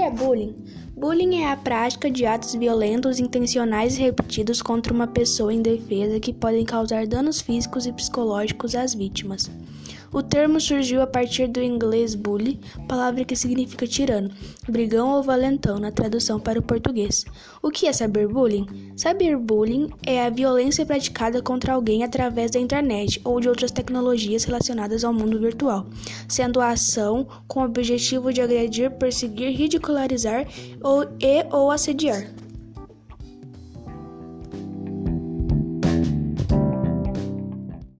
é bullying? Bullying é a prática de atos violentos, intencionais e repetidos contra uma pessoa indefesa que podem causar danos físicos e psicológicos às vítimas. O termo surgiu a partir do inglês bully, palavra que significa tirano, brigão ou valentão na tradução para o português. O que é saber bullying? Saber bullying é a violência praticada contra alguém através da internet ou de outras tecnologias relacionadas ao mundo virtual, sendo a ação com o objetivo de agredir, perseguir, ridicularizar ou, e ou assediar.